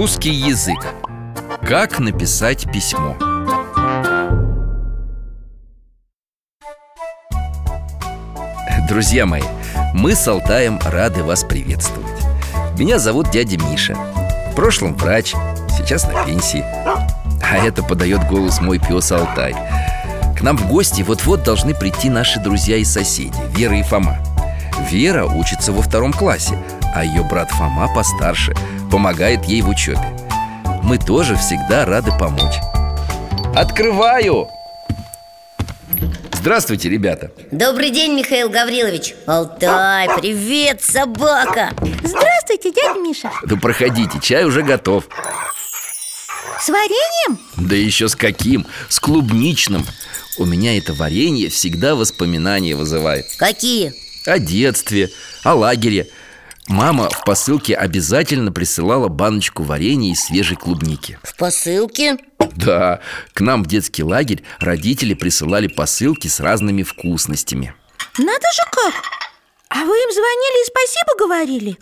Русский язык. Как написать письмо? Друзья мои, мы с Алтаем рады вас приветствовать. Меня зовут дядя Миша. В прошлом врач, сейчас на пенсии. А это подает голос мой пес Алтай. К нам в гости вот-вот должны прийти наши друзья и соседи, Вера и Фома. Вера учится во втором классе, а ее брат Фома постарше, помогает ей в учебе. Мы тоже всегда рады помочь. Открываю! Здравствуйте, ребята! Добрый день, Михаил Гаврилович Алтай, привет, собака Здравствуйте, дядя Миша Да проходите, чай уже готов С вареньем? Да еще с каким? С клубничным У меня это варенье всегда воспоминания вызывает Какие? О детстве, о лагере Мама в посылке обязательно присылала баночку варенья из свежей клубники В посылке? Да, к нам в детский лагерь родители присылали посылки с разными вкусностями Надо же как! А вы им звонили и спасибо говорили?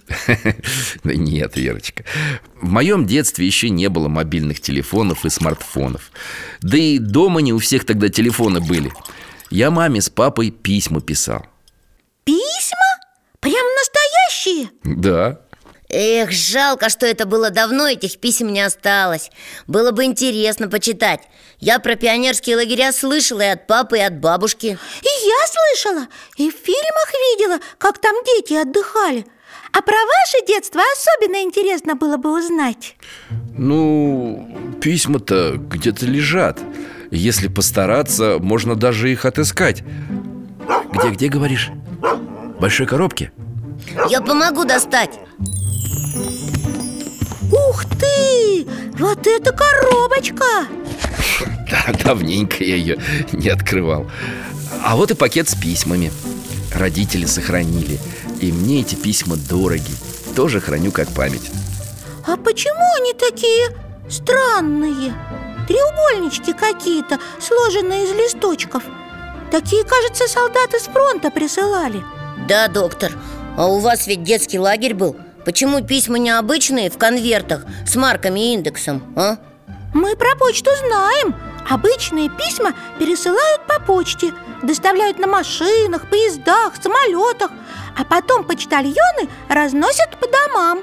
Да нет, Верочка В моем детстве еще не было мобильных телефонов и смартфонов Да и дома не у всех тогда телефоны были Я маме с папой письма писал Письма? Настоящие? Да, Эх, жалко, что это было давно, этих писем не осталось. Было бы интересно почитать. Я про пионерские лагеря слышала и от папы, и от бабушки. И я слышала, и в фильмах видела, как там дети отдыхали. А про ваше детство особенно интересно было бы узнать. Ну, письма-то где-то лежат. Если постараться, можно даже их отыскать. Где, где, говоришь? В большой коробке? Я помогу достать. Ух ты! Вот это коробочка! Да, давненько я ее не открывал. А вот и пакет с письмами. Родители сохранили И мне эти письма дороги. Тоже храню как память. А почему они такие странные? Треугольнички какие-то, сложенные из листочков. Такие, кажется, солдаты с фронта присылали. Да, доктор, а у вас ведь детский лагерь был. Почему письма необычные в конвертах с марками и индексом, а? Мы про почту знаем. Обычные письма пересылают по почте Доставляют на машинах, поездах, самолетах А потом почтальоны разносят по домам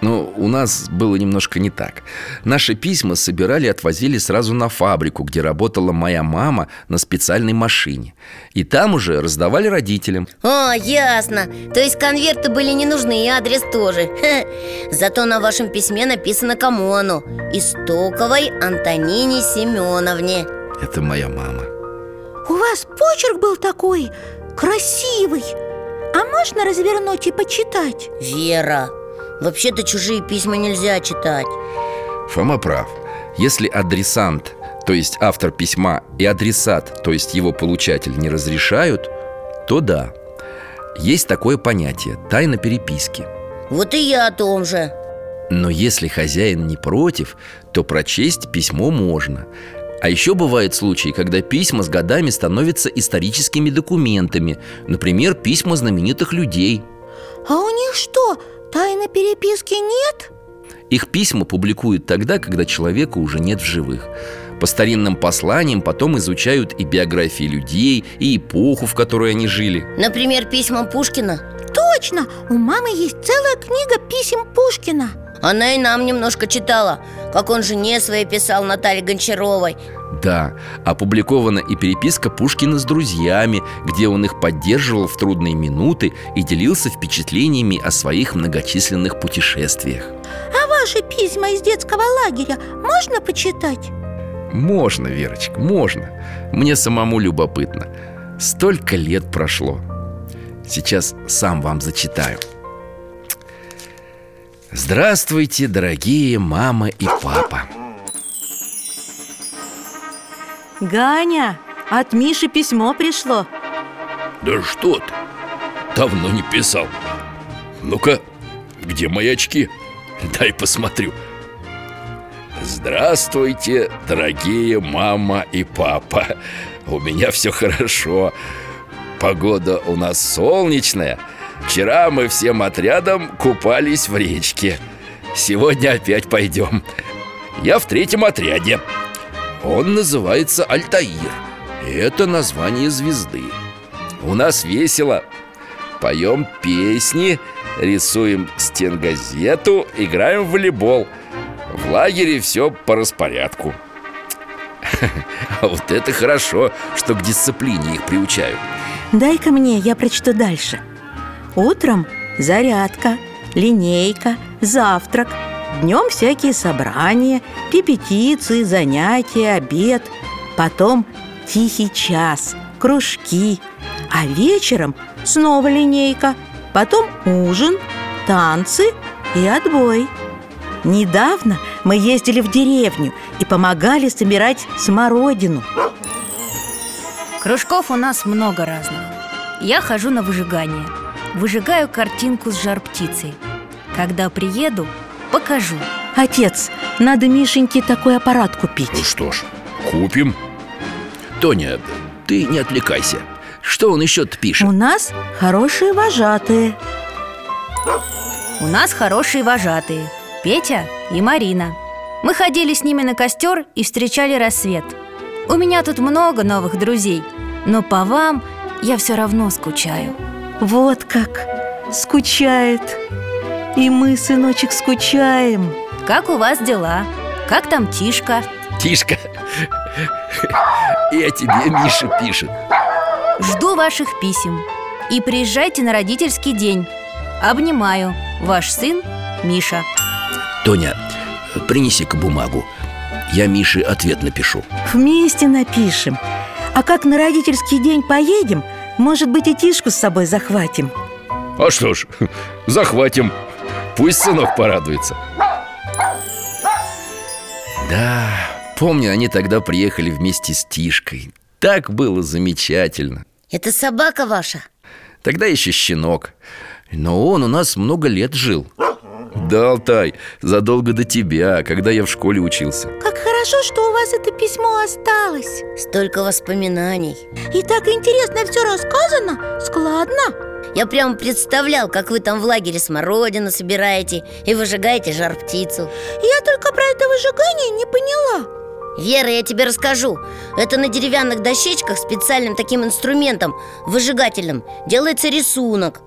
Но у нас было немножко не так. Наши письма собирали и отвозили сразу на фабрику Где работала моя мама на специальной машине. И там уже раздавали родителям. О, ясно. То есть конверты были не нужны и адрес тоже. Хе. Зато на вашем письме написано кому оно. Истоковой Антонине Семеновне. Это моя мама. У вас почерк был такой красивый. А можно развернуть и почитать? Вера, вообще-то чужие письма нельзя читать. Фома прав. Если адресант, то есть автор письма И адресат, то есть его получатель не разрешают То да. Есть такое понятие – тайна переписки. Вот и я о том же. Но если хозяин не против, то прочесть письмо можно. А еще бывают случаи, когда письма с годами становятся историческими документами. Например, письма знаменитых людей. А у них что, тайны переписки нет? Их письма публикуют тогда, когда человека уже нет в живых. По старинным посланиям потом изучают и биографии людей, и эпоху, в которой они жили. Например, письма Пушкина. Точно, у мамы есть целая книга писем Пушкина Она и нам немножко читала Как он жене своей писал Наталье Гончаровой. Да, опубликована и переписка Пушкина с друзьями Где он их поддерживал в трудные минуты И делился впечатлениями о своих многочисленных путешествиях. А ваши письма из детского лагеря можно почитать? Можно, Верочка, можно. Мне самому любопытно. Столько лет прошло. Сейчас сам вам зачитаю Здравствуйте, дорогие мама и папа. Ганя, от Миши письмо пришло. Да что ты? Давно не писал. Ну-ка, где мои очки? Дай посмотрю. Здравствуйте, дорогие мама и папа. У меня все хорошо. Погода у нас солнечная Вчера мы всем отрядом купались в речке. Сегодня опять пойдем. Я в третьем отряде. Он называется Альтаир. Это название звезды. У нас весело. Поем песни, рисуем стенгазету, играем в волейбол. В лагере все по распорядку. А вот это хорошо, что к дисциплине их приучают. Дай-ка мне, я прочту дальше Утром зарядка, линейка, завтрак Днем всякие собрания, репетиции, занятия, обед Потом тихий час, кружки А вечером снова линейка Потом ужин, танцы и отбой. Недавно мы ездили в деревню и помогали собирать смородину. Кружков у нас много разных. Я хожу на выжигание Выжигаю картинку с жар-птицей Когда приеду, покажу. Отец, надо Мишеньке такой аппарат купить. Ну что ж, купим. Тоня, ты не отвлекайся. Что он еще-то пишет? У нас хорошие вожатые. У нас хорошие вожатые Петя и Марина. Мы ходили с ними на костер и встречали рассвет. У меня тут много новых друзей Но по вам я все равно скучаю Вот как скучает. И мы, сыночек, скучаем. Как у вас дела? Как там Тишка? Тишка. И о тебе Миша пишет. Жду ваших писем. И приезжайте на родительский день. Обнимаю. Ваш сын Миша. Тоня, принеси-ка бумагу. Я Мише ответ напишу. Вместе напишем. А как на родительский день поедем Может быть, и Тишку с собой захватим? А что ж, захватим. Пусть сынок порадуется. Да, помню, они тогда приехали вместе с Тишкой. Так было замечательно. Это собака ваша? Тогда еще щенок. Но он у нас много лет жил. Да, Алтай, задолго до тебя, когда я в школе учился. Как хорошо, что у вас это письмо осталось. Столько воспоминаний. И так интересно все рассказано, складно. Я прямо представлял, как вы там в лагере смородину собираете И выжигаете жар-птицу Я только про это выжигание не поняла. Вера, я тебе расскажу. Это на деревянных дощечках специальным таким инструментом Выжигательным Делается рисунок.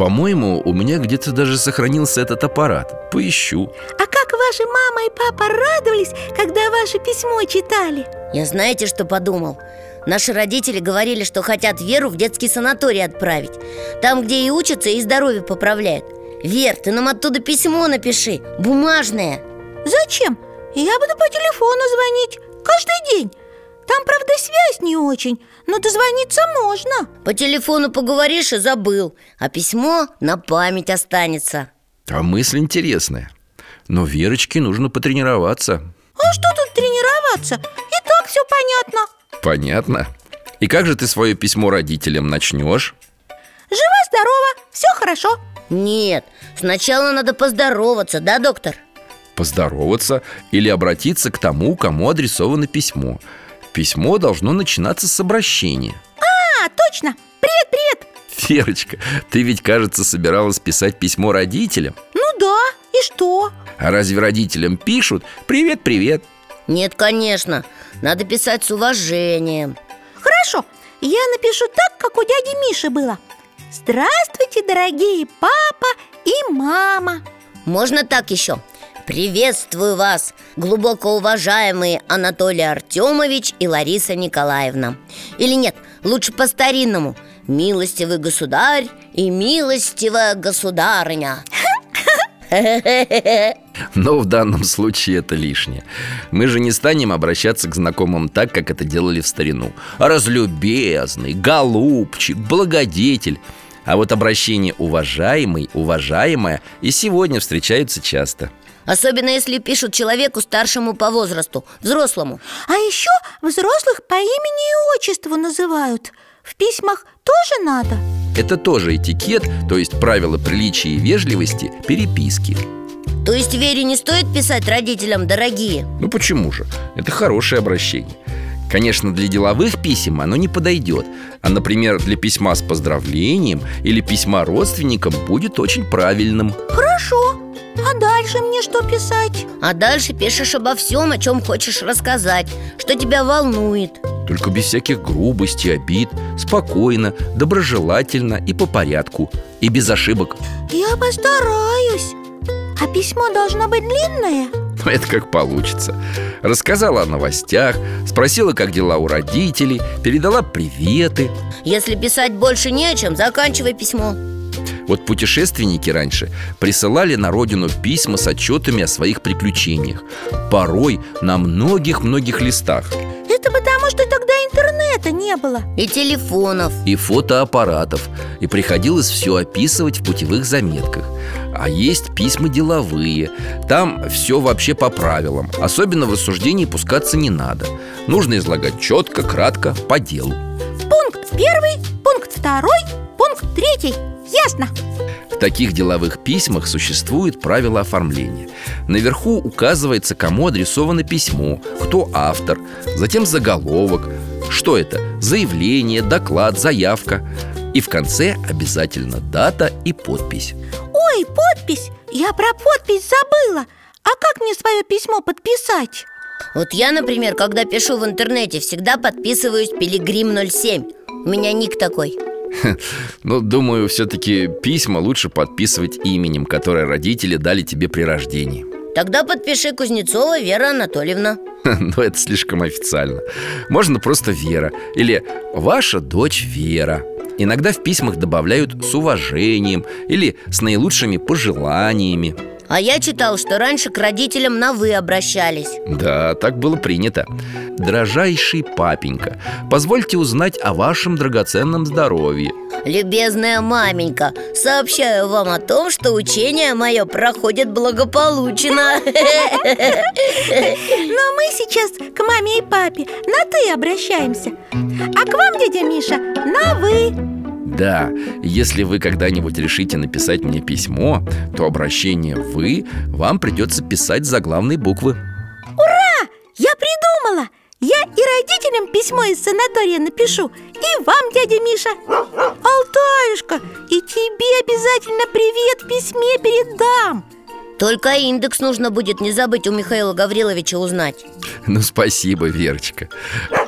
По-моему, у меня где-то даже сохранился этот аппарат. Поищу. А ваши мама и папа радовались, когда ваше письмо читали? Я знаете, что подумал? Наши родители говорили, что хотят Веру в детский санаторий отправить. Там, где и учатся, и здоровье поправляют. Вер, ты нам оттуда письмо напиши, бумажное. Зачем? Я буду по телефону звонить каждый день. Там, правда, связь не очень, но дозвониться можно. По телефону поговоришь и забыл А письмо на память останется. А мысль интересная Но Верочке нужно потренироваться. А что тут тренироваться? И так все понятно. Понятно. И как же ты свое письмо родителям начнешь? Жива-здорова, все хорошо. Нет, сначала надо поздороваться, да, доктор? Поздороваться или обратиться к тому, кому адресовано письмо. Письмо должно начинаться с обращения. А, точно, привет-привет Верочка, ты ведь, кажется, собиралась писать письмо родителям. Ну да, и что? А разве родителям пишут «Привет-привет»? Нет, конечно, надо писать с уважением. Хорошо, я напишу так, как у дяди Миши было. Здравствуйте, дорогие папа и мама Можно так еще? Приветствую вас, глубоко уважаемые Анатолий Артемович и Лариса Николаевна Или нет, лучше по-старинному. Милостивый государь и милостивая государыня Но в данном случае это лишнее. Мы же не станем обращаться к знакомым так, как это делали в старину. Разлюбезный, голубчик, благодетель. А вот обращение «уважаемый», «уважаемая» и сегодня встречаются часто. Особенно если пишут человеку старшему по возрасту, взрослому. А еще взрослых по имени и отчеству называют. В письмах тоже надо? Это тоже этикет, то есть правила приличия и вежливости переписки. То есть Вере не стоит писать родителям «дорогие»? Ну почему же? Это хорошее обращение. Конечно, для деловых писем оно не подойдет. А, например, для письма с поздравлением или письма родственникам будет очень правильным. Хорошо, а дальше мне что писать? А дальше пишешь обо всем, о чем хочешь рассказать. Что тебя волнует Только без всяких грубостей, обид Спокойно, доброжелательно и по порядку И без ошибок. Я постараюсь. А письмо должно быть длинное? Ну, это как получится. Рассказала о новостях Спросила, как дела у родителей Передала приветы. Если писать больше не о чем, заканчивай письмо. Вот путешественники раньше присылали на родину письма с отчетами о своих приключениях. Порой на многих-многих листах Это потому, что тогда интернета не было. И телефонов. И фотоаппаратов. И приходилось все описывать в путевых заметках. А есть письма деловые. Там все вообще по правилам. Особенно в рассуждении пускаться не надо. Нужно излагать четко, кратко, по делу. Пункт первый, пункт второй, пункт третий. Ясно? В таких деловых письмах существует правило оформления Наверху указывается, кому адресовано письмо, кто автор Затем заголовок Что это? Заявление, доклад, заявка И в конце обязательно дата и подпись Ой, подпись! Я про подпись забыла А как мне свое письмо подписать? Вот я, например, когда пишу в интернете Всегда подписываюсь Пилигрим07 У меня ник такой Но думаю, все-таки письма лучше подписывать именем, которое родители дали тебе при рождении. Тогда подпиши Кузнецова Вера Анатольевна. Но это слишком официально. Можно просто Вера Или ваша дочь Вера Иногда в письмах добавляют с уважением Или с наилучшими пожеланиями А я читал, что раньше к родителям на «вы» обращались. Да, так было принято. Дорожайший папенька Позвольте узнать о вашем драгоценном здоровье Любезная маменька, сообщаю вам о том, что учение мое проходит благополучно Но мы сейчас к маме и папе. На «ты» обращаемся. А к вам, дядя Миша, на «вы» Да, если вы когда-нибудь решите написать мне письмо То обращение «вы» вам придется писать за главной буквы. Я придумала! Я и родителям письмо из санатория напишу И вам, дядя Миша. Алтаюшка, и тебе обязательно привет в письме передам. Только индекс нужно будет не забыть у Михаила Гавриловича узнать. Ну, спасибо, Верочка.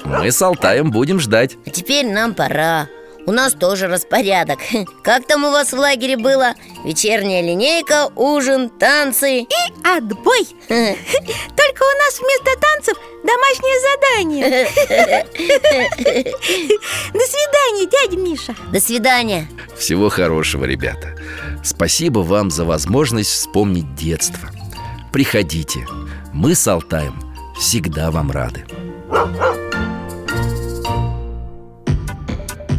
Мы с Алтаем будем ждать. А теперь нам пора у нас тоже распорядок. Как там у вас в лагере было? Вечерняя линейка, ужин, танцы. И отбой. Только у нас вместо танцев домашнее задание. До свидания, дядя Миша. До свидания. Всего хорошего, ребята. Спасибо вам за возможность вспомнить детство. Приходите. Мы с Алтаем всегда вам рады